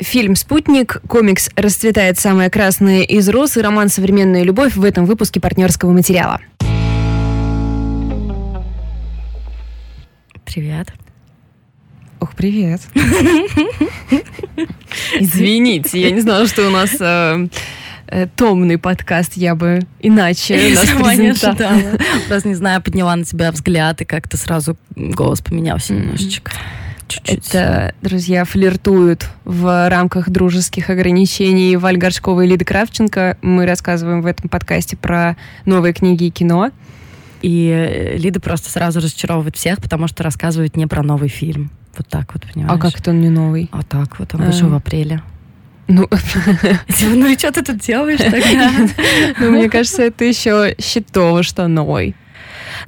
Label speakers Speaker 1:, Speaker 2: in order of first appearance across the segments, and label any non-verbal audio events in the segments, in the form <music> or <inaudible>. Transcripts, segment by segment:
Speaker 1: Фильм «Спутник», комикс «Расцветает самое красное из роз» и роман «Современная любовь» в этом выпуске партнерского материала.
Speaker 2: Привет.
Speaker 1: Ох, привет. <laughs> Извините, я не знала, что у нас э, э, томный подкаст, я бы иначе <laughs> нас презентовала.
Speaker 2: Просто не знаю, подняла на тебя взгляд, и как-то сразу голос поменялся немножечко. Чуть-чуть.
Speaker 1: Это, друзья, флиртуют в рамках дружеских ограничений Валь Горшкова и Лиды Кравченко. Мы рассказываем в этом подкасте про новые книги и кино.
Speaker 2: И э, Лида просто сразу разочаровывает всех, потому что рассказывает не про новый фильм. Вот так вот, понимаешь?
Speaker 1: А как это он не новый?
Speaker 2: Вот так вот, он
Speaker 1: А.
Speaker 2: вышел в апреле.
Speaker 1: Ну, <laughs>
Speaker 2: Ну и что ты тут делаешь тогда? <laughs>
Speaker 1: ну, мне кажется, это еще счетово, что новый.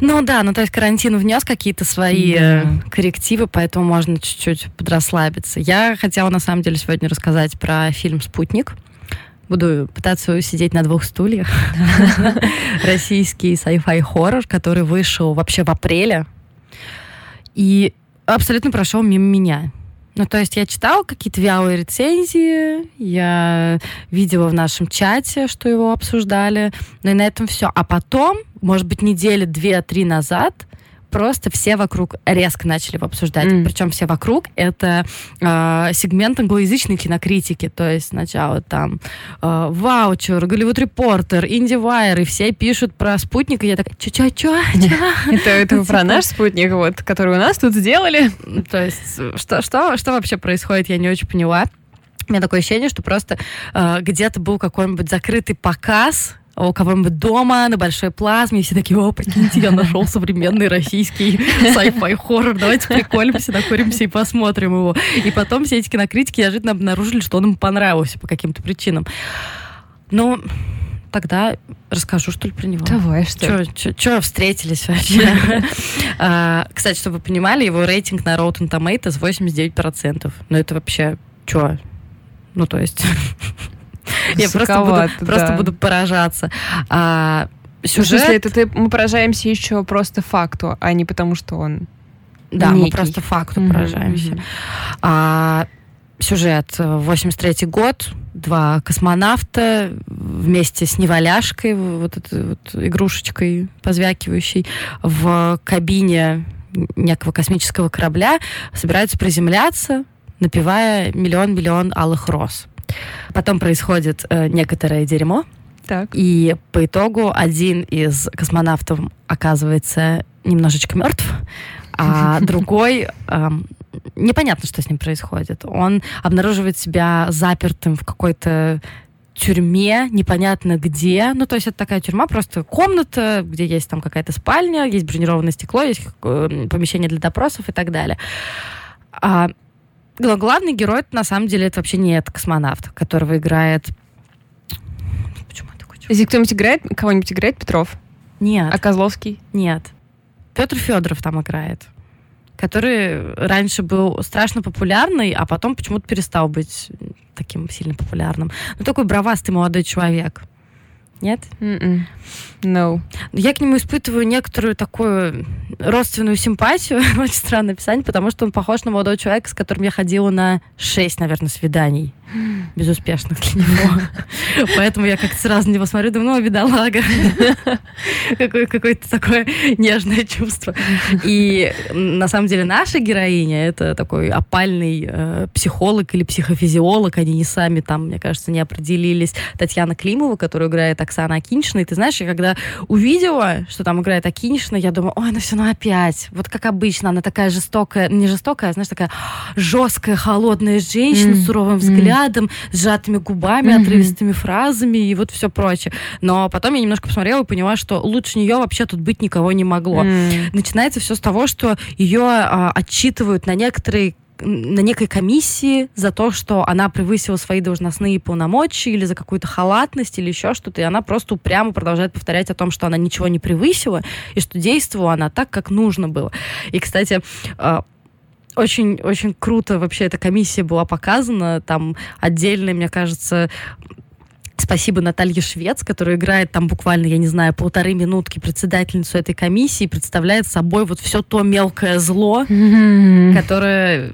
Speaker 2: Ну да, ну то есть карантин внес какие-то свои
Speaker 1: Да.
Speaker 2: э, коррективы, поэтому можно чуть-чуть подрасслабиться. Я хотела на самом деле сегодня рассказать про фильм «Спутник». Буду пытаться сидеть на двух стульях. <laughs> Российский sci-fi хоррор, который вышел вообще в апреле. И абсолютно прошел мимо меня. Ну, то есть я читала какие-то вялые рецензии, я видела в нашем чате, что его обсуждали, но и на этом все. А потом, может быть, недели две-три назад, просто все вокруг резко начали его обсуждать.
Speaker 1: М.
Speaker 2: Причем все вокруг это э, сегмент англоязычной кинокритики. То есть сначала там э, Ваучер, Голливуд Репортер, Инди Вайер, и все пишут про спутник, и я такая, чё-чё-чё? <laughs>
Speaker 1: Это, это <laughs> про
Speaker 2: Типа.
Speaker 1: наш спутник, вот, который у нас тут сделали.
Speaker 2: То есть, что, что, что вообще происходит, я не очень поняла. У меня такое ощущение, что просто э, где-то был какой-нибудь закрытый показ у кого-нибудь дома на большой плазме, и все такие, о, прикиньте, я нашел современный российский sci-fi хоррор, давайте приколимся, накуримся и посмотрим его. И потом все эти кинокритики неожиданно обнаружили, что он им понравился по каким-то причинам. Ну, тогда расскажу, что ли, про него.
Speaker 1: Давай, что?
Speaker 2: Че встретились вообще? <laughs> А, Кстати, чтобы вы понимали, его рейтинг на Rotten Tomatoes 89%. Ну это вообще что? Ну то есть... <laughs> <laughs> Я просто буду, просто буду поражаться. А,
Speaker 1: В смысле,
Speaker 2: сюжет...
Speaker 1: это ты- мы поражаемся еще просто факту, а не потому, что он...
Speaker 2: Да, мы
Speaker 1: некий.
Speaker 2: просто факту
Speaker 1: Мгм,
Speaker 2: поражаемся.
Speaker 1: мгм.
Speaker 2: А, сюжет. э, 83 год. Два космонавта вместе с неваляшкой, вот этой вот игрушечкой позвякивающей, в кабине некого космического корабля собираются приземляться, напевая «Миллион-миллион алых роз». Потом происходит э, некоторое дерьмо,
Speaker 1: Так.
Speaker 2: и по итогу один из космонавтов оказывается немножечко мертв, а <laughs> другой эм, непонятно, что с ним происходит. Он обнаруживает себя запертым в какой-то тюрьме, непонятно где. Ну, то есть это такая тюрьма, просто комната, где есть там какая-то спальня, есть бронированное стекло, есть э, помещение для допросов и так далее. А, но главный герой, на самом деле, это вообще не этот космонавт, которого играет... Почему я такой?
Speaker 1: Если кто-нибудь играет, кого-нибудь играет Петров,
Speaker 2: Нет.
Speaker 1: а Козловский?
Speaker 2: Нет. Петр Федоров там играет, который раньше был страшно популярный, а потом почему-то перестал быть таким сильно популярным. Ну, такой бравастый молодой человек. Нет?
Speaker 1: М-м. No.
Speaker 2: Я к нему испытываю некоторую такую родственную симпатию. <laughs> Очень странное описание, потому что он похож на молодого человека, с которым я ходила на шесть, наверное, свиданий. <laughs> Безуспешных для него. <laughs> Поэтому я как-то сразу на него смотрю, думаю, ну, бедолага. Какое- Какое-то такое нежное чувство. И на самом деле наша героиня это такой опальный э, психолог или психофизиолог. Они не сами там, мне кажется, не определились. Татьяна Климова, которую играет Оксана Акиньшина. И ты знаешь, я когда увидела, что там играет Акиньшина, я думаю, ой, ну все, ну опять. Вот как обычно, она такая жестокая, не жестокая, а, знаешь, такая жесткая, холодная женщина
Speaker 1: Мгм.
Speaker 2: с суровым взглядом, сжатыми губами,
Speaker 1: Мгм.
Speaker 2: отрывистыми фразами и вот все прочее. Но потом я немножко посмотрела и поняла, что лучше нее вообще тут быть никого не могло.
Speaker 1: М.
Speaker 2: Начинается все с того, что ее а, отчитывают на некоторые на некой комиссии за то, что она превысила свои должностные полномочия или за какую-то халатность или еще что-то, и она просто упрямо продолжает повторять о том, что она ничего не превысила, и что действовала она так, как нужно было. И, кстати, а, очень, очень круто вообще эта комиссия была показана. Там отдельный, мне кажется, Спасибо Наталье Швец, которая играет там буквально, я не знаю, полторы минутки председательницу этой комиссии, представляет собой вот все то мелкое зло, которое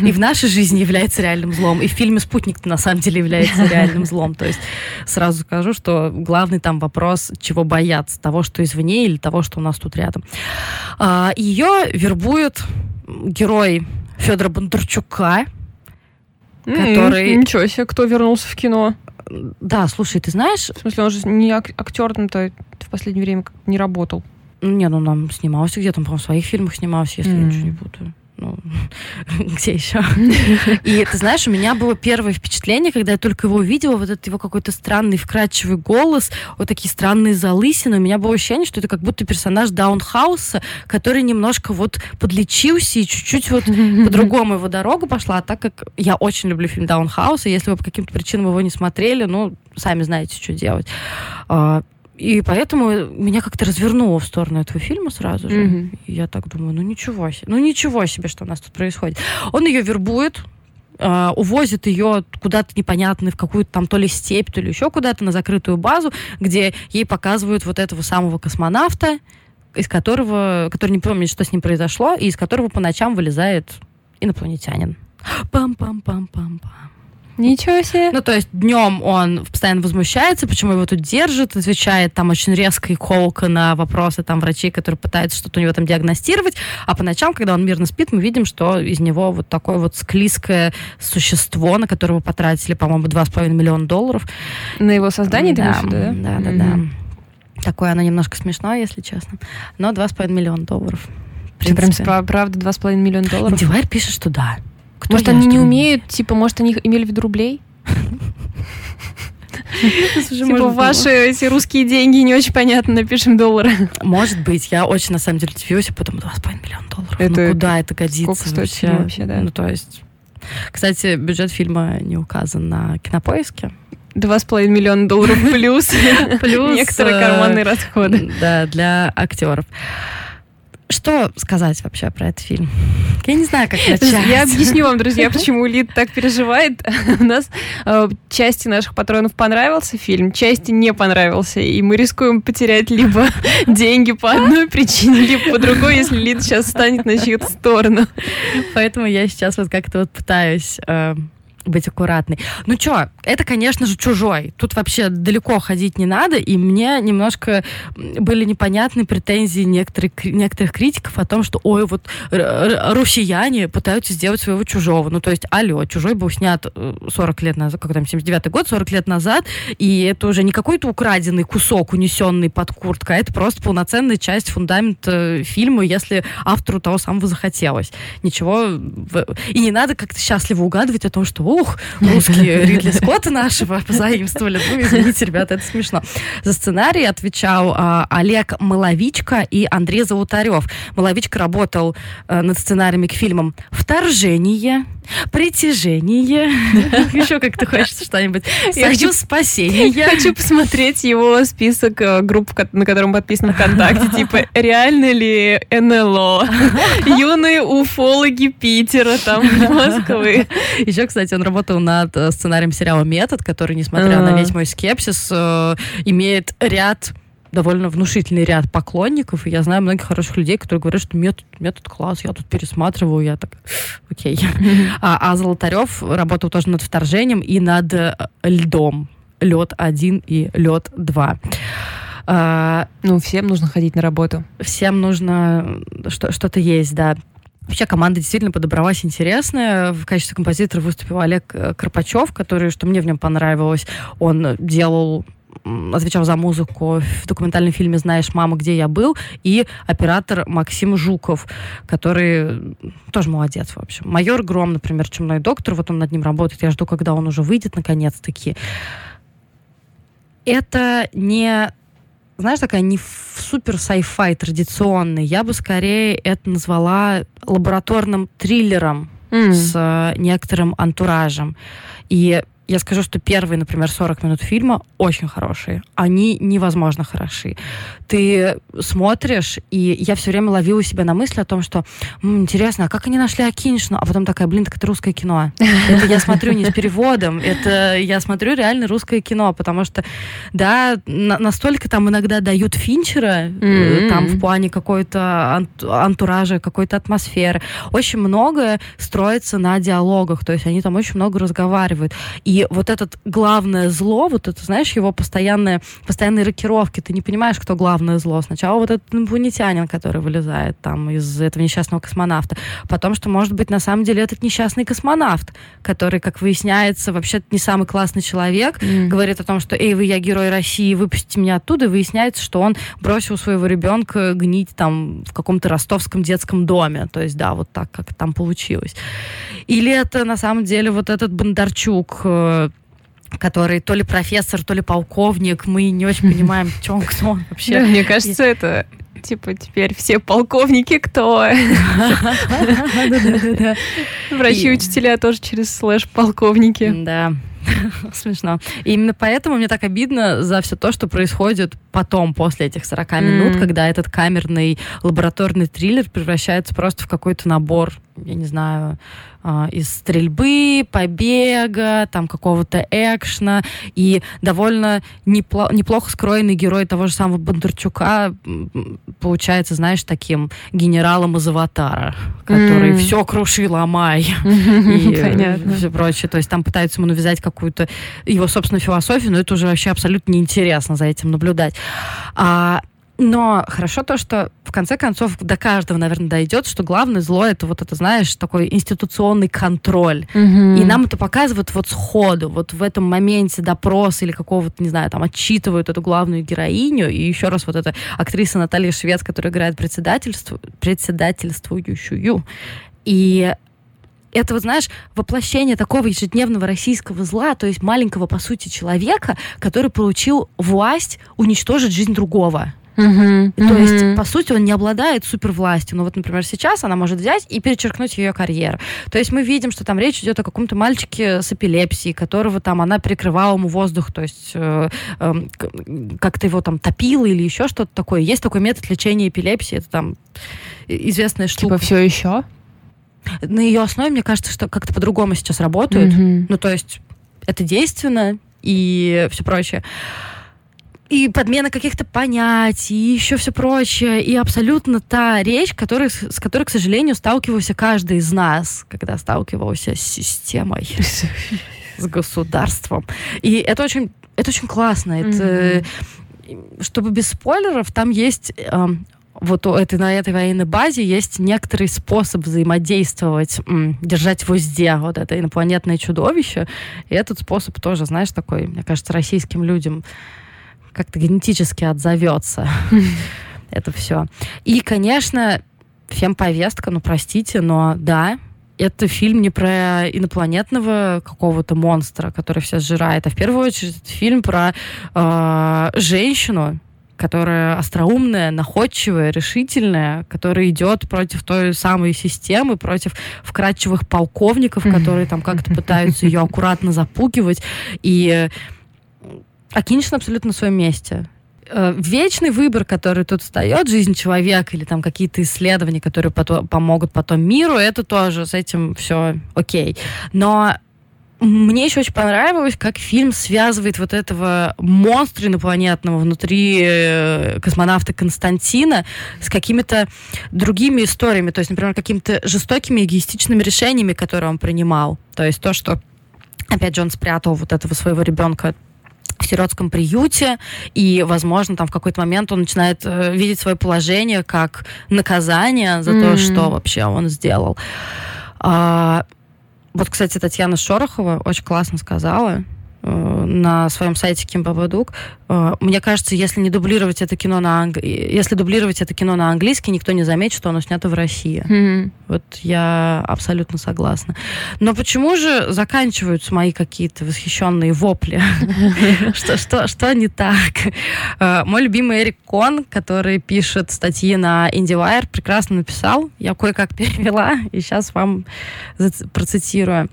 Speaker 2: и в нашей жизни является реальным злом, и в фильме «Спутник» на самом деле является <laughs> реальным злом. То есть сразу скажу, что главный там вопрос, чего бояться, того, что извне или того, что у нас тут рядом. А, Ее вербует герой Федора Бондарчука,
Speaker 1: который... Ничего себе, кто вернулся в кино?
Speaker 2: Да, слушай, ты знаешь...
Speaker 1: В смысле, он же не ак- актер-то в последнее время не работал.
Speaker 2: Не, ну нам снимался где-то, он, по-моему, в своих фильмах снимался, если mm. я ничего не путаю ну, <laughs> где еще? И ты знаешь, у меня было первое впечатление, когда я только его увидела, вот этот его какой-то странный вкрадчивый голос, вот такие странные залысины. У меня было ощущение, что это как будто персонаж Даунхауса, который немножко вот подлечился и чуть-чуть вот <laughs> по-другому его дорога пошла. А так как я очень люблю фильм Даунхауса, если вы по каким-то причинам его не смотрели, ну, сами знаете, что делать. И поэтому меня как-то развернуло в сторону этого фильма сразу же. Mm-hmm. И я так думаю, ну ничего себе, ну ничего себе, что у нас тут происходит. Он ее вербует, Uh, увозит ее куда-то непонятно, в какую-то там то ли степь, то ли еще куда-то на закрытую базу, где ей показывают вот этого самого космонавта, из которого, который не помнит, что с ним произошло, и из которого по ночам вылезает инопланетянин. Пам-пам-пам-пам-пам.
Speaker 1: Ничего себе.
Speaker 2: Ну, то есть днем он постоянно возмущается, почему его тут держат, отвечает там очень резко и колко на вопросы там врачей, которые пытаются что-то у него там диагностировать, а по ночам, когда он мирно спит, мы видим, что из него вот такое вот склизкое существо, на которого потратили, по-моему, 2,5 миллиона долларов.
Speaker 1: На его создание,
Speaker 2: да,
Speaker 1: ты да?
Speaker 2: Да, да, mm-hmm. да. Такое оно немножко смешное, если честно. Но 2,5 миллиона долларов.
Speaker 1: Ты прям правда 2,5 миллиона долларов?
Speaker 2: Дивайр пишет, что да.
Speaker 1: Кто может, они не умеют, типа, может, они имели в виду рублей? Типа ваши эти русские деньги не очень понятно, напишем доллары.
Speaker 2: Может быть, я очень на самом деле удивилась, а потом 2,5 миллиона долларов. Ну, это ну куда это годится
Speaker 1: вообще? вообще да?
Speaker 2: Ну то есть, кстати, бюджет фильма не указан на кинопоиске.
Speaker 1: Два с половиной миллиона долларов плюс, <laughs> плюс некоторые э, карманные расходы.
Speaker 2: Да, для актеров. Что сказать вообще про этот фильм? Я не знаю, как начать.
Speaker 1: Я объясню вам, друзья, <laughs> почему Лид так переживает. <laughs> У нас э, части наших патронов понравился фильм, части не понравился. И мы рискуем потерять либо <laughs> деньги по одной причине, либо по другой, если Лид сейчас станет на чью-то сторону.
Speaker 2: Поэтому я сейчас вот как-то вот пытаюсь... Э, быть аккуратной. Ну что, это, конечно же, чужой. Тут вообще далеко ходить не надо, и мне немножко были непонятны претензии некоторых, некоторых критиков о том, что, ой, вот россияне пытаются сделать своего чужого. Ну, то есть, алло, чужой был снят 40 э, лет назад, как там, 79 год, 40 лет назад, и это уже не какой-то украденный кусок, унесенный под курткой, а это просто полноценная часть фундамента э, фильма, если автору того самого захотелось. Ничего... И не надо как-то счастливо угадывать о том, что ух, русские <laughs> Ридли Скотта нашего позаимствовали. Ну, извините, ребята, это смешно. За сценарий отвечал а, Олег Маловичка и Андрей Золотарев. Маловичка работал а, над сценариями к фильмам «Вторжение», «Притяжение». <laughs> Еще как-то хочется что-нибудь. «Хочу спасение».
Speaker 1: Я хочу посмотреть его список э, групп, на котором подписан ВКонтакте. <laughs> Типа, реально ли НЛО? Юные уфологи Питера, там, Москвы.
Speaker 2: Еще, кстати, он работал над э, сценарием сериала «Метод», который, несмотря А-а-а. на весь мой скепсис, э, имеет ряд довольно внушительный ряд поклонников, и я знаю многих хороших людей, которые говорят, что метод, метод класс, я тут пересматриваю, я так, окей. А, а Золотарев работал тоже над вторжением и над э, льдом. Лед 1 и лед 2.
Speaker 1: А, ну, всем нужно ходить на работу.
Speaker 2: Всем нужно что- что-то есть, да. Вообще команда действительно подобралась интересная. В качестве композитора выступил Олег э, Карпачев, который, что мне в нем понравилось, он делал отвечал за музыку в документальном фильме «Знаешь, мама, где я был», и оператор Максим Жуков, который тоже молодец, в общем. «Майор Гром», например, «Чумной доктор», вот он над ним работает, я жду, когда он уже выйдет, наконец-таки. Это не знаешь, такая не супер sci-fi традиционный. Я бы скорее это назвала лабораторным триллером mm. с э, некоторым антуражем. И я скажу, что первые, например, 40 минут фильма очень хорошие. Они невозможно хороши. Ты смотришь, и я все время ловила себя на мысли о том, что М, интересно, а как они нашли Акиншину? А потом такая, блин, так это русское кино. Это я смотрю не с переводом, это я смотрю реально русское кино, потому что, да, на- настолько там иногда дают Финчера, э,
Speaker 1: М.
Speaker 2: там в плане какой-то ан- антуража, какой-то атмосферы. Очень многое строится на диалогах, то есть они там очень много разговаривают. И вот этот главное зло, вот это, знаешь, его постоянные, постоянные рокировки, ты не понимаешь, кто главное зло. Сначала вот этот инопланетянин, который вылезает там из этого несчастного космонавта. Потом, что, может быть, на самом деле этот несчастный космонавт, который, как выясняется, вообще не самый классный человек,
Speaker 1: М.
Speaker 2: говорит о том, что «Эй, вы, я герой России, выпустите меня оттуда», и выясняется, что он бросил своего ребенка гнить там в каком-то ростовском детском доме. То есть, да, вот так, как там получилось. Или это, на самом деле, вот этот Бондарчук, э, который то ли профессор, то ли полковник, мы не очень <laughs> понимаем, что он, кто он вообще.
Speaker 1: мне кажется, это типа теперь все полковники, кто <laughs> врачи,
Speaker 2: И-
Speaker 1: учителя тоже через слэш полковники.
Speaker 2: Да, <laughs> смешно. И именно поэтому мне так обидно за все то, что происходит потом, после этих 40 минут, когда этот камерный лабораторный триллер превращается просто в какой-то набор, я не знаю, а, из стрельбы, побега, там какого-то экшна, и довольно непло- неплохо скроенный герой того же самого Бондарчука получается, знаешь, таким генералом из «Аватара», который
Speaker 1: М.
Speaker 2: все круши, ломай <laughs> и все прочее. То есть там пытаются ему навязать какую-то его собственную философию, но это уже вообще абсолютно неинтересно за этим наблюдать. А, но хорошо то, что в конце концов до каждого, наверное, дойдет, что главное зло это вот это, знаешь, такой институционный контроль. И нам это показывают вот сходу, вот в этом моменте допроса или какого-то, не знаю, там, отчитывают эту главную героиню. И еще раз вот эта актриса Наталья Швец, которая играет председательству, председательствующую. И это, вот знаешь, воплощение такого ежедневного российского зла, то есть маленького, по сути, человека, который получил власть уничтожить жизнь другого.
Speaker 1: Мгм.
Speaker 2: То есть, по сути, он не обладает супервластью. Ну вот, например, сейчас она может взять и перечеркнуть ее карьеру. То есть мы видим, что там речь идет о каком-то мальчике с эпилепсией, которого там она перекрывала ему воздух, то есть э, к- как-то его там топила или еще что-то такое. Есть такой метод лечения эпилепсии, это там известная штука.
Speaker 1: Типа все еще?
Speaker 2: На ее основе, мне кажется, что как-то по-другому сейчас работают.
Speaker 1: Мгм.
Speaker 2: Ну, то есть это действенно и все прочее. И подмена каких-то понятий, и еще все прочее. И абсолютно та речь, которой, с которой, к сожалению, сталкивался каждый из нас, когда сталкивался с системой, с государством. И это очень, это очень классно. Это, чтобы без спойлеров, там есть эм, вот у этой, на этой военной базе есть некоторый способ взаимодействовать, держать в узде вот это инопланетное чудовище. И этот способ тоже, знаешь, такой, мне кажется, российским людям как-то генетически отзовется. <laughs> Это все. И, конечно, фемповестка, ну, простите, но да, это фильм не про инопланетного какого-то монстра, который все сжирает, а в первую очередь это фильм про э, женщину, которая остроумная, находчивая, решительная, которая идет против той самой системы, против вкрадчивых полковников, которые там как-то пытаются ее <laughs> аккуратно запугивать. И Акиншин абсолютно на своем месте. Э, Вечный выбор, который тут встает, жизнь человека или там какие-то исследования, которые потом, помогут потом миру, это тоже с этим все окей. Но мне еще очень понравилось, как фильм связывает вот этого монстра инопланетного внутри э, космонавта Константина с какими-то другими историями, то есть, например, какими-то жестокими эгоистичными решениями, которые он принимал. То есть то, что, опять же, он спрятал вот этого своего ребенка в сиротском приюте, и, возможно, там в какой-то момент он начинает э, видеть свое положение как наказание за то,
Speaker 1: Мгм.
Speaker 2: что вообще он сделал. А, вот, кстати, Татьяна Шорохова очень классно сказала, на своем сайте Ким Бабадук. Э, мне кажется, если не дублировать это кино на анг... если дублировать это кино на английский, никто не заметит, что оно снято в России.
Speaker 1: Мгм.
Speaker 2: Вот я абсолютно согласна. Но почему же заканчиваются мои какие-то восхищенные вопли? <laughs> Что, что, что не так? Э, Мой любимый Эрик Кон, который пишет статьи на IndieWire, прекрасно написал. Я кое-как <laughs> перевела, и сейчас вам процитирую.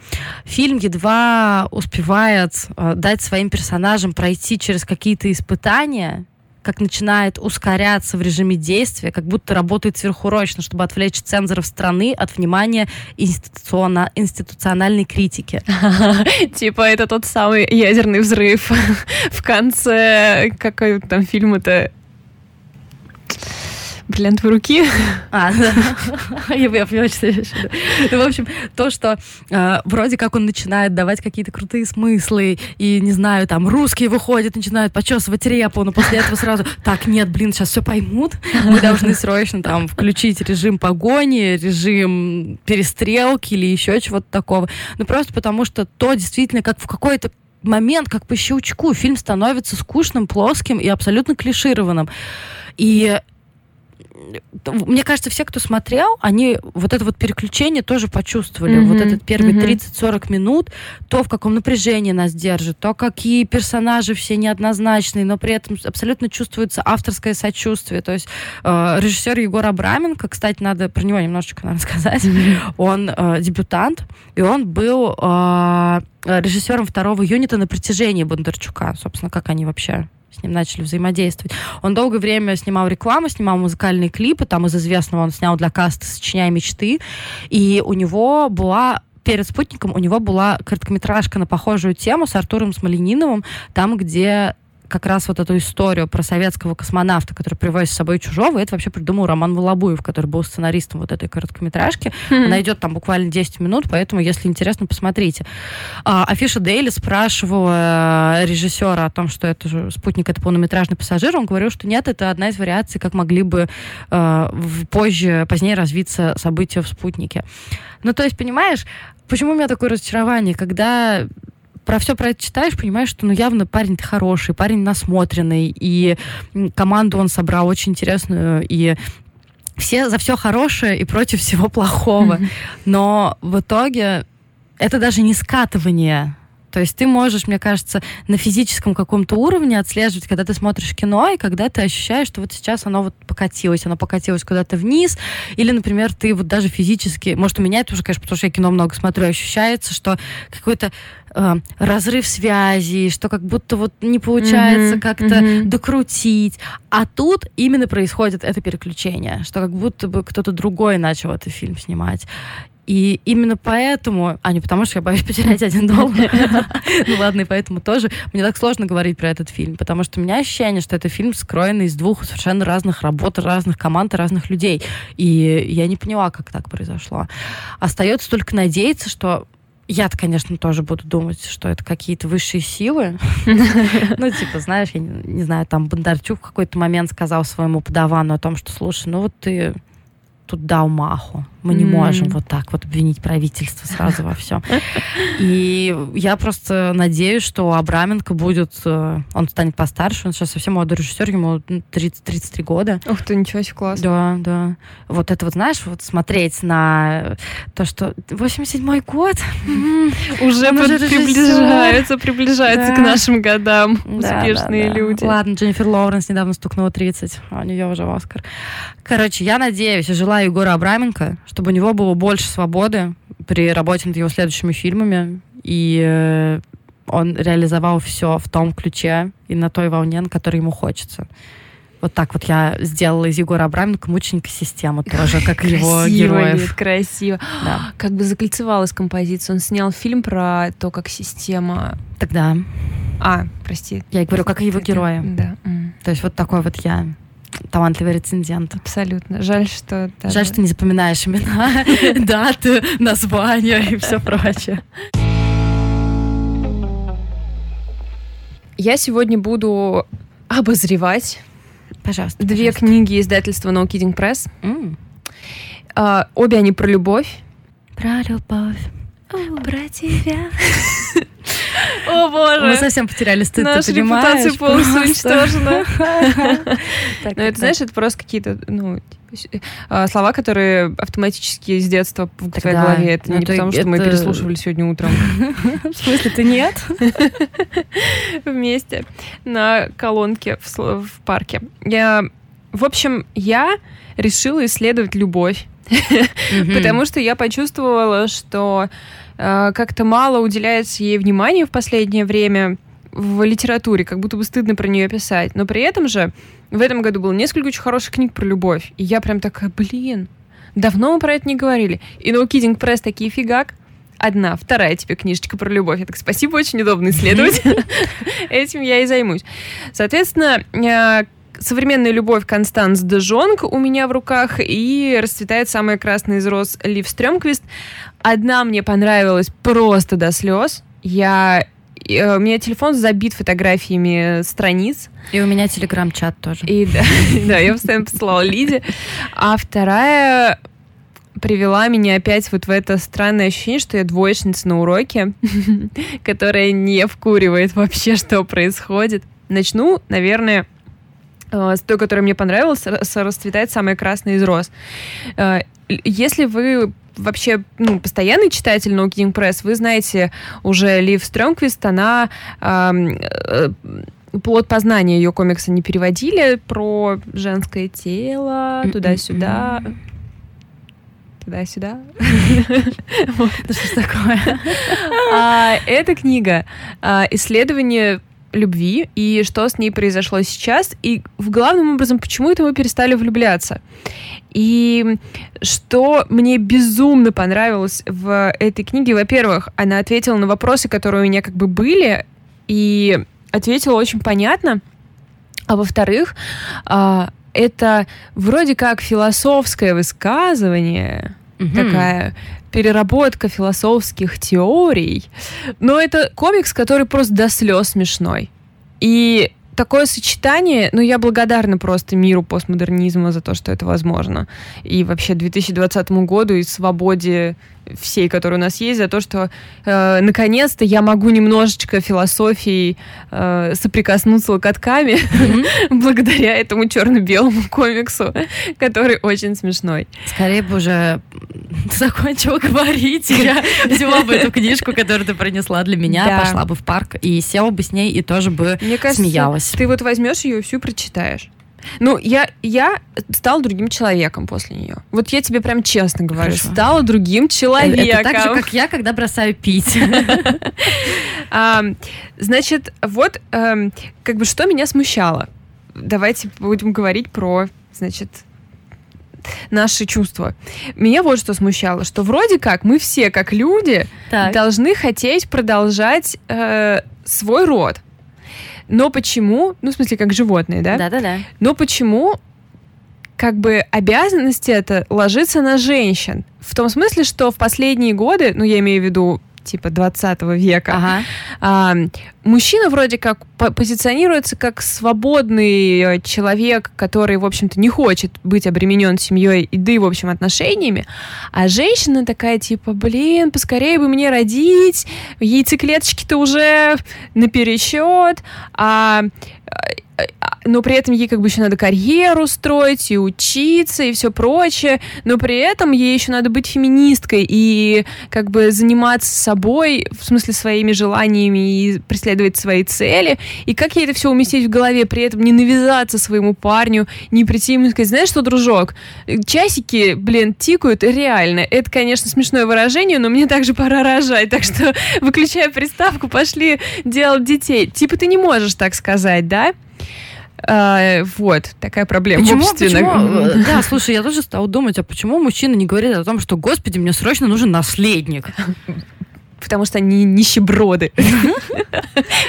Speaker 2: Фильм едва успевает э, дать своим персонажам пройти через какие-то испытания, как начинает ускоряться в режиме действия, как будто работает сверхурочно, чтобы отвлечь цензоров страны от внимания институциона- институциональной критики. <laughs>
Speaker 1: Типа это тот самый ядерный взрыв <laughs> в конце... Какой там фильм это? Бриллиантовой руки.
Speaker 2: А, да. <laughs> я, я поняла, что виду. Ну, в общем, то, что э, вроде как он начинает давать какие-то крутые смыслы, и, не знаю, там, русские выходят, начинают почесывать репу, но после этого сразу, так, нет, блин, сейчас все поймут, мы должны срочно там включить режим погони, режим перестрелки или еще чего-то такого. Ну, просто потому что то действительно как в какой-то момент, как по щелчку, фильм становится скучным, плоским и абсолютно клишированным. И мне кажется, все, кто смотрел, они вот это вот переключение тоже почувствовали.
Speaker 1: Мгм,
Speaker 2: Вот этот первый
Speaker 1: мгм.
Speaker 2: 30-40 минут, то, в каком напряжении нас держит, то, какие персонажи все неоднозначные, но при этом абсолютно чувствуется авторское сочувствие. То есть э, режиссер Егор Абраменко, кстати, надо про него немножечко надо сказать, он э, дебютант, и он был э, режиссером второго юнита на протяжении Бондарчука. Собственно, как они вообще с ним начали взаимодействовать. Он долгое время снимал рекламу, снимал музыкальные клипы, там из известного он снял для каста «Сочиняя мечты», и у него была перед «Спутником» у него была короткометражка на похожую тему с Артуром Смолениновым, там, где как раз вот эту историю про советского космонавта, который привозит с собой чужого, это вообще придумал Роман Волобуев, который был сценаристом вот этой короткометражки. Она идет там буквально 10 минут, поэтому, если интересно, посмотрите. А, Афиша Дейли спрашивала э, режиссера о том, что это же спутник, это полнометражный пассажир. Он говорил, что нет, это одна из вариаций, как могли бы э, позже, позднее развиться события в спутнике. Ну, то есть, понимаешь, почему у меня такое разочарование, когда про все про это читаешь, понимаешь, что ну явно парень-то хороший, парень насмотренный, и команду он собрал очень интересную, и все за все хорошее и против всего плохого. Но в итоге это даже не скатывание. То есть ты можешь, мне кажется, на физическом каком-то уровне отслеживать, когда ты смотришь кино, и когда ты ощущаешь, что вот сейчас оно вот покатилось, оно покатилось куда-то вниз, или, например, ты вот даже физически, может, у меня это уже, конечно, потому что я кино много смотрю, ощущается, что какой-то э, разрыв связи, что как будто вот не получается
Speaker 1: Мгм,
Speaker 2: как-то
Speaker 1: мгм.
Speaker 2: докрутить. А тут именно происходит это переключение, что как будто бы кто-то другой начал этот фильм снимать. И именно поэтому, а не потому, что я боюсь потерять один доллар, ну ладно, и поэтому тоже, мне так сложно говорить про этот фильм, потому что у меня ощущение, что это фильм скроен из двух совершенно разных работ, разных команд и разных людей. И я не поняла, как так произошло. Остается только надеяться, что я-то, конечно, тоже буду думать, что это какие-то высшие силы. <laughs> Ну, типа, знаешь, я не, не знаю, там Бондарчук в какой-то момент сказал своему подавану о том, что, слушай, ну вот ты тут дал маху. Мы не можем вот так вот обвинить правительство сразу во всем. И я просто надеюсь, что Абраменко будет... э, Он станет постарше, он сейчас совсем молодой режиссер, ему ну, 30, 33 года.
Speaker 1: Ух ты, ничего себе, классно.
Speaker 2: Да, да. Вот это вот, знаешь, вот смотреть на то, что 87-й год,
Speaker 1: Уже, приближаются
Speaker 2: Да.
Speaker 1: к нашим годам.
Speaker 2: Да,
Speaker 1: Успешные
Speaker 2: да,
Speaker 1: люди.
Speaker 2: Ладно, Дженнифер Лоуренс недавно стукнула 30, а у нее уже Оскар. Короче, я надеюсь и желаю Егора Абраменко, чтобы у него было больше свободы при работе над его следующими фильмами, и э, он реализовал все в том ключе и на той волне, на которой ему хочется. Вот так вот я сделала из Егора Абраменко мученика систему тоже, как и его
Speaker 1: Красиво,
Speaker 2: героев.
Speaker 1: Лид, красиво.
Speaker 2: Да.
Speaker 1: Как бы закольцевалась композиция. Он снял фильм про то, как система...
Speaker 2: Тогда
Speaker 1: А, прости.
Speaker 2: я и говорю, как и его герои.
Speaker 1: Да,
Speaker 2: То есть вот такой вот я талантливый рецензент.
Speaker 1: абсолютно. Жаль, что... даже-
Speaker 2: Жаль, что не запоминаешь имена, <laughs> даты, названия и все прочее.
Speaker 1: Я сегодня буду обозревать
Speaker 2: Пожалуйста.
Speaker 1: две
Speaker 2: пожалуйста.
Speaker 1: книги издательства No Kidding Press.
Speaker 2: М.
Speaker 1: А, обе они про любовь.
Speaker 2: Про любовь.
Speaker 1: Про тебя. О, боже.
Speaker 2: Мы совсем потеряли стыд,
Speaker 1: Наша
Speaker 2: ты
Speaker 1: репутация
Speaker 2: понимаешь?
Speaker 1: полностью
Speaker 2: Просто.
Speaker 1: уничтожена. <laughs>
Speaker 2: Так,
Speaker 1: Ну, это, знаешь, это просто какие-то, ну, типа, а, слова, которые автоматически с детства в твоей голове. Это
Speaker 2: Ну,
Speaker 1: не потому, что мы переслушивали сегодня утром <laughs>
Speaker 2: В смысле, ты нет? <laughs>
Speaker 1: вместе на колонке в парке. Я, в общем, я решила исследовать любовь, потому что я почувствовала, что э, как-то мало уделяется ей внимания в последнее время в литературе, как будто бы стыдно про нее писать. Но при этом же в этом году было несколько очень хороших книг про любовь. И я прям такая, блин, давно мы про это не говорили. И No Kidding Press такие фигак. Одна, вторая тебе книжечка про любовь. Я так, спасибо, очень удобно <laughs> исследовать. Этим я и займусь. Соответственно, э, современная любовь Констанс де Жонг у меня в руках и расцветает самая красная из роз Лив Стрёмквист. Одна мне понравилась просто до слез. Я э, у меня телефон забит фотографиями страниц.
Speaker 2: И у меня телеграм-чат тоже.
Speaker 1: И да, <laughs> да, я постоянно посылала Лиде. А вторая привела меня опять вот в это странное ощущение, что я двоечница на уроке, <laughs> которая не вкуривает вообще, что происходит. Начну, наверное, той, которая мне понравилась, с «Расцветает самая красная из роз». Э, Если вы вообще ну, постоянный читатель No King Press, вы знаете уже Лив Стрёмквист, она э, плод познания ее комикса не переводили про женское тело, туда-сюда. Туда-сюда. <laughs>
Speaker 2: Это что такое? <laughs>
Speaker 1: А, Эта книга а, исследование любви и что с ней произошло сейчас, и в главным образом, почему это мы перестали влюбляться. И что мне безумно понравилось в этой книге, во-первых, она ответила на вопросы, которые у меня как бы были, и ответила очень понятно. А во-вторых, а, это вроде как философское высказывание,
Speaker 2: Мгм.
Speaker 1: такая переработка философских теорий. Но это комикс, который просто до слез смешной. И такое сочетание, ну, я благодарна просто миру постмодернизма за то, что это возможно. И вообще 2020 году и свободе всей, которая у нас есть, за то, что э, наконец-то я могу немножечко философией э, соприкоснуться локотками <laughs> благодаря этому черно-белому комиксу, который очень смешной.
Speaker 2: Скорее бы уже закончила говорить. Я взяла бы эту книжку, которую ты принесла для меня,
Speaker 1: Да.
Speaker 2: пошла бы в парк и села бы с ней и тоже бы
Speaker 1: Мне кажется,
Speaker 2: смеялась.
Speaker 1: ты вот возьмешь ее и всю прочитаешь. Ну, я, я стала другим человеком после нее. Вот я тебе прям честно говорю,
Speaker 2: Хорошо.
Speaker 1: стала другим человеком.
Speaker 2: Это так же, как я, когда бросаю пить. <laughs>
Speaker 1: А, значит, вот эм, как бы что меня смущало. Давайте будем говорить про, значит, наши чувства. Меня вот что смущало, что вроде как мы все, как люди,
Speaker 2: Так.
Speaker 1: должны хотеть продолжать э, свой род. Но почему, ну, в смысле, как животные, да?
Speaker 2: Да-да-да.
Speaker 1: Но почему как бы обязанности это ложится на женщин? В том смысле, что в последние годы, ну, я имею в виду типа 20 века,
Speaker 2: Ага.
Speaker 1: а, мужчина вроде как по- позиционируется как свободный э, человек, который, в общем-то, не хочет быть обременен семьей и, да и, в общем, отношениями, а женщина такая, типа, блин, поскорее бы мне родить, яйцеклеточки-то уже напересчет, а, а, но при этом ей как бы еще надо карьеру строить и учиться и все прочее, но при этом ей еще надо быть феминисткой и как бы заниматься собой, в смысле своими желаниями и преследовать свои цели. И как ей это все уместить в голове, при этом не навязаться своему парню, не прийти ему и сказать, знаешь что, дружок, часики, блин, тикают, реально. Это, конечно, смешное выражение, но мне также пора рожать, так что <laughs> выключай приставку, пошли делать детей. Типа ты не можешь так сказать, да? А, вот, такая проблема
Speaker 2: Почему,
Speaker 1: в обществе.
Speaker 2: почему? э, Да, слушай, я тоже стала думать, а почему мужчины не говорят о том, что, господи, мне срочно нужен наследник? <laughs>
Speaker 1: Потому что они нищеброды. <laughs>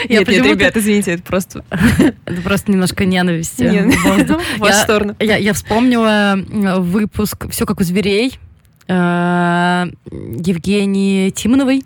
Speaker 2: Я
Speaker 1: Нет, нет, ребят, извините, это просто <laughs>
Speaker 2: Это просто немножко ненависть. э, в
Speaker 1: вашу
Speaker 2: Я-
Speaker 1: сторону.
Speaker 2: Я, я вспомнила э, выпуск «Все как у зверей». Э, Евгении Тимоновой.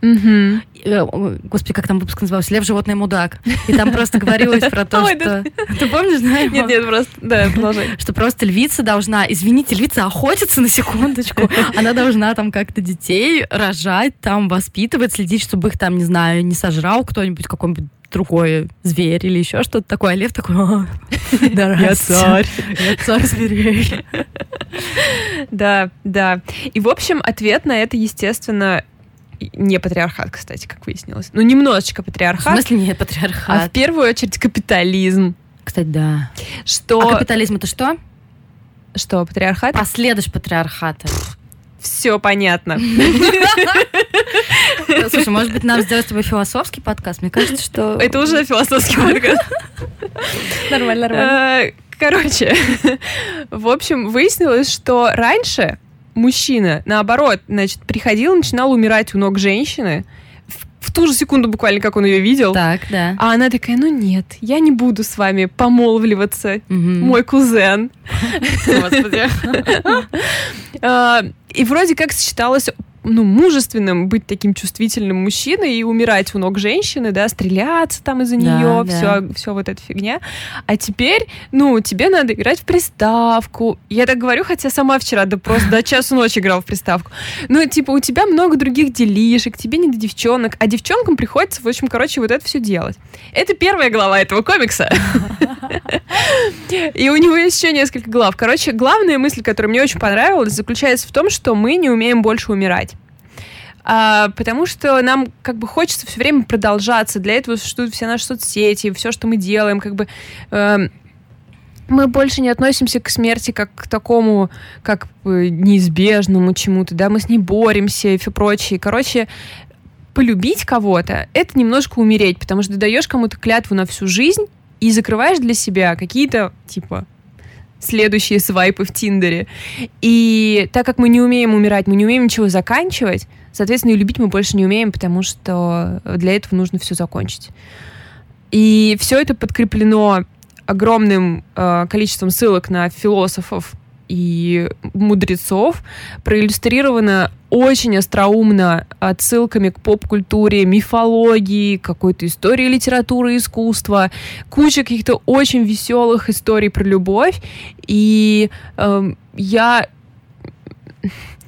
Speaker 2: Э, Господи, как там выпуск назывался? «Лев, животное, мудак». И там просто говорилось про то, <laughs> что... Ты помнишь, знаешь?
Speaker 1: Нет, нет, просто, да, продолжай. <laughs>
Speaker 2: что просто львица должна, извините, львица охотится на секундочку, <laughs> она должна там как-то детей рожать, там воспитывать, следить, чтобы их там, не знаю, не сожрал кто-нибудь, какой-нибудь другой зверь или еще что-то такое. А лев такой, «О, <laughs> да,
Speaker 1: Я царь. <laughs>
Speaker 2: я царь зверей. <laughs>
Speaker 1: Да, да. И, в общем, ответ на это, естественно, не патриархат, кстати, как выяснилось. Ну, немножечко
Speaker 2: В
Speaker 1: патриархат,
Speaker 2: смысле нет
Speaker 1: а в
Speaker 2: патриархат?
Speaker 1: первую очередь капитализм.
Speaker 2: Кстати, да.
Speaker 1: Что,
Speaker 2: А капитализм это что?
Speaker 1: что патриархат?
Speaker 2: Последуешь патриархата.
Speaker 1: Все понятно.
Speaker 2: Слушай, может быть, нам сделать с тобой философский подкаст? Мне кажется, что... <laughs>
Speaker 1: Это уже философский подкаст. <laughs>
Speaker 2: нормально,
Speaker 1: Э, Короче, <laughs> в общем, выяснилось, что раньше мужчина, наоборот, значит, приходил, начинал умирать у ног женщины в, ту же секунду буквально, как он ее видел.
Speaker 2: Так, да.
Speaker 1: А она такая, ну нет, я не буду с вами помолвливаться,
Speaker 2: Мгм.
Speaker 1: мой кузен. А, И вроде как сочеталось ну, мужественным быть таким чувствительным мужчиной и умирать у ног женщины, да, стреляться там из-за
Speaker 2: Да,
Speaker 1: нее,
Speaker 2: да.
Speaker 1: все, все вот эта фигня. А теперь, ну, тебе надо играть в приставку. Я так говорю, хотя сама вчера да просто до часу ночи играла в приставку. Ну, типа, у тебя много других делишек, тебе не до девчонок, а девчонкам приходится, в общем, короче, вот это все делать. Это первая глава этого комикса. И у него есть еще несколько глав. Короче, главная мысль, которая мне очень понравилась, заключается в том, что мы не умеем больше умирать. А, потому что нам как бы хочется все время продолжаться. Для этого существуют все наши соцсети, все, что мы делаем, как бы эм, мы больше не относимся к смерти как к такому, как неизбежному чему-то, да, мы с ней боремся и все прочее. Короче, полюбить кого-то — это немножко умереть, потому что ты даешь кому-то клятву на всю жизнь и закрываешь для себя какие-то, типа, следующие свайпы в Тиндере. И так как мы не умеем умирать, мы не умеем ничего заканчивать, соответственно, и любить мы больше не умеем, потому что для этого нужно все закончить. И все это подкреплено огромным э, количеством ссылок на философов и мудрецов, проиллюстрировано очень остроумно отсылками к поп-культуре, мифологии, какой-то истории литературы, искусства, куча каких-то очень веселых историй про любовь. И эм, я...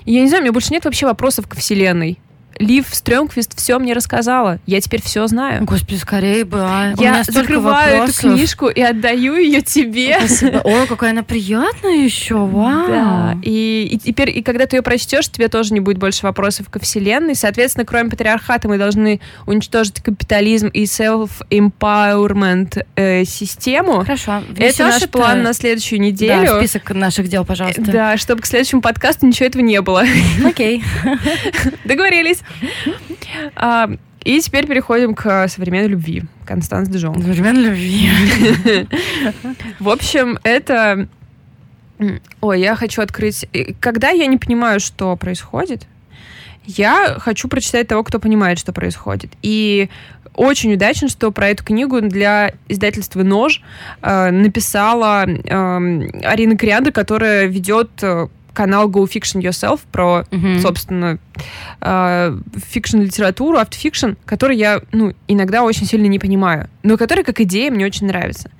Speaker 1: Я не знаю, у меня больше нет вообще вопросов к Вселенной. Лив Стрёмквист все мне рассказала. Я теперь все знаю.
Speaker 2: Господи, скорее бы, а.
Speaker 1: Я закрываю
Speaker 2: вопросов.
Speaker 1: эту книжку и отдаю ее тебе.
Speaker 2: Спасибо. Ой, какая она приятная еще, вау.
Speaker 1: Да. И, и теперь, и когда ты ее прочтешь, тебе тоже не будет больше вопросов ко Вселенной. Соответственно, кроме патриархата, мы должны уничтожить капитализм и self-empowerment э, систему.
Speaker 2: Хорошо.
Speaker 1: Это
Speaker 2: Внесёшь
Speaker 1: наш план на следующую
Speaker 2: Да,
Speaker 1: неделю.
Speaker 2: в список наших дел, пожалуйста.
Speaker 1: Да, чтобы к следующему подкасту ничего этого не было.
Speaker 2: Окей. <laughs>
Speaker 1: Договорились. <laughs> А, и теперь переходим к современной любви. Констанс Дежон.
Speaker 2: Современной любви. <laughs>
Speaker 1: В общем, это... Ой, я хочу открыть... э, Когда я не понимаю, что происходит, я хочу прочитать того, кто понимает, что происходит. И очень удачно, что про эту книгу для издательства «Нож» э, написала эм, Арина Криандр, которая ведет э, канал Go Fiction Yourself про
Speaker 2: Мгм.
Speaker 1: собственно, э, фикшн-литературу, автофикшн, который я, ну, иногда очень сильно не понимаю, но который, как идея, мне очень нравится.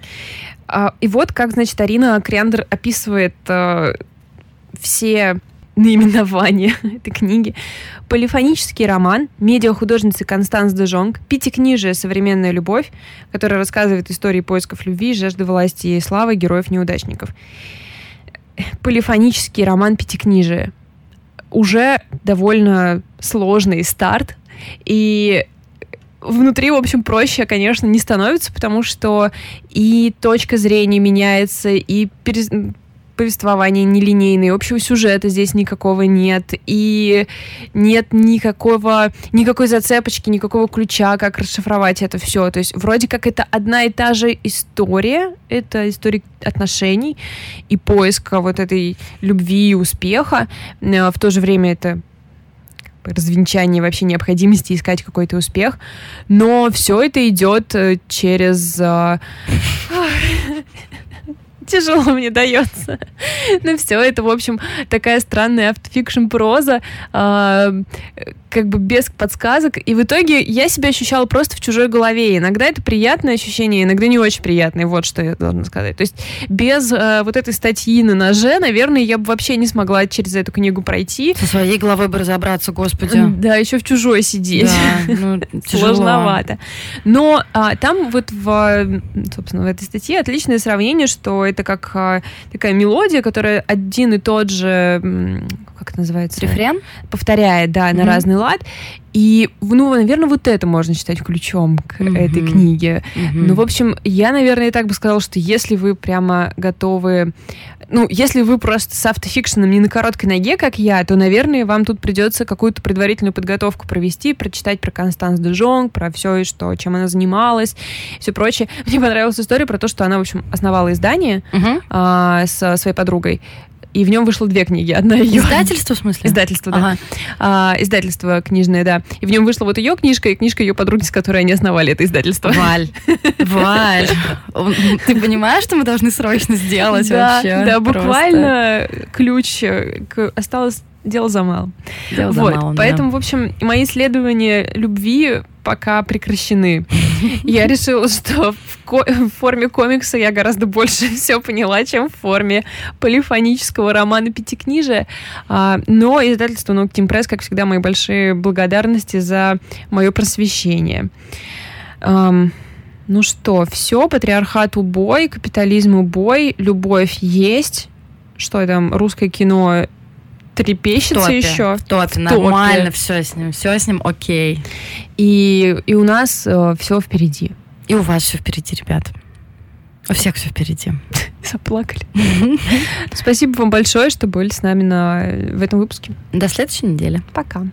Speaker 1: А, и вот как, значит, Арина Криандер описывает э, все наименования <laughs> этой книги. Полифонический роман медиахудожницы Констанс де Жонг, пятикнижие «Современная любовь», которая рассказывает истории поисков любви, жажды власти и славы героев-неудачников. Полифонический роман пятикнижие. Уже довольно сложный старт, и внутри, в общем, проще, конечно, не становится, потому что и точка зрения меняется, и перез- повествование нелинейное, общего сюжета здесь никакого нет, и нет никакого, никакой зацепочки, никакого ключа, как расшифровать это все. То есть вроде как это одна и та же история, это история отношений и поиска вот этой любви и успеха. Э, В то же время это развенчание вообще необходимости искать какой-то успех. Но все это идет э, через... <laughs> тяжело мне дается. Ну все, это, в общем, такая странная автофикшн проза, э, как бы без подсказок. И в итоге я себя ощущала просто в чужой голове. Иногда это приятное ощущение, иногда не очень приятное. Вот что я должна сказать. То есть без э, вот этой статьи на ноже, наверное, я бы вообще не смогла через эту книгу пройти.
Speaker 2: Со своей головой бы разобраться, господи.
Speaker 1: Да, еще в чужой сидеть. Да, ну, <laughs> Сложновато. Но а, там вот в, собственно, в этой статье отличное сравнение, что это как а, такая мелодия, которая один и тот же, как это называется?
Speaker 2: Рефрен?
Speaker 1: Повторяет, да, mm-hmm. на разный лад. И, ну, наверное, вот это можно считать ключом к mm-hmm. этой книге. Mm-hmm. Ну, в общем, я, наверное, и так бы сказала, что если вы прямо готовы ну, если вы просто с автофикшеном не на короткой ноге, как я, то, наверное, вам тут придется какую-то предварительную подготовку провести, прочитать про Констанс де Жонг, про все и что, чем она занималась, все прочее. Мне понравилась история про то, что она, в общем, основала издание uh-huh. а, со своей подругой и в нем вышло две книги. Одна ее...
Speaker 2: Издательство, в смысле?
Speaker 1: Издательство, да. Ага. А, издательство книжное, да. И в нем вышла вот ее книжка и книжка ее подруги, с которой они основали это издательство.
Speaker 2: Валь, <laughs> Валь, ты понимаешь, что мы должны срочно сделать
Speaker 1: да,
Speaker 2: вообще?
Speaker 1: Да, буквально ключ к... осталось дело за малым. Дело вот, за малым, Поэтому, да. в общем, мои исследования любви пока прекращены. <laughs> Я решила, что в, ко- в форме комикса я гораздо больше <laughs> все поняла, чем в форме полифонического романа пятикнижия. А, но издательство Нок Тим Пресс, как всегда, мои большие благодарности за мое просвещение. Ну что, все, патриархат убой, капитализм убой, любовь есть. Что там, русское кино трепещется еще.
Speaker 2: В топе, в нормально все с ним, все с ним окей.
Speaker 1: И, и у нас э, все впереди.
Speaker 2: И у вас все впереди, ребят. У всех все впереди. <laughs>
Speaker 1: Заплакали. Спасибо вам большое, что были с нами на, в этом выпуске.
Speaker 2: До следующей недели.
Speaker 1: Пока.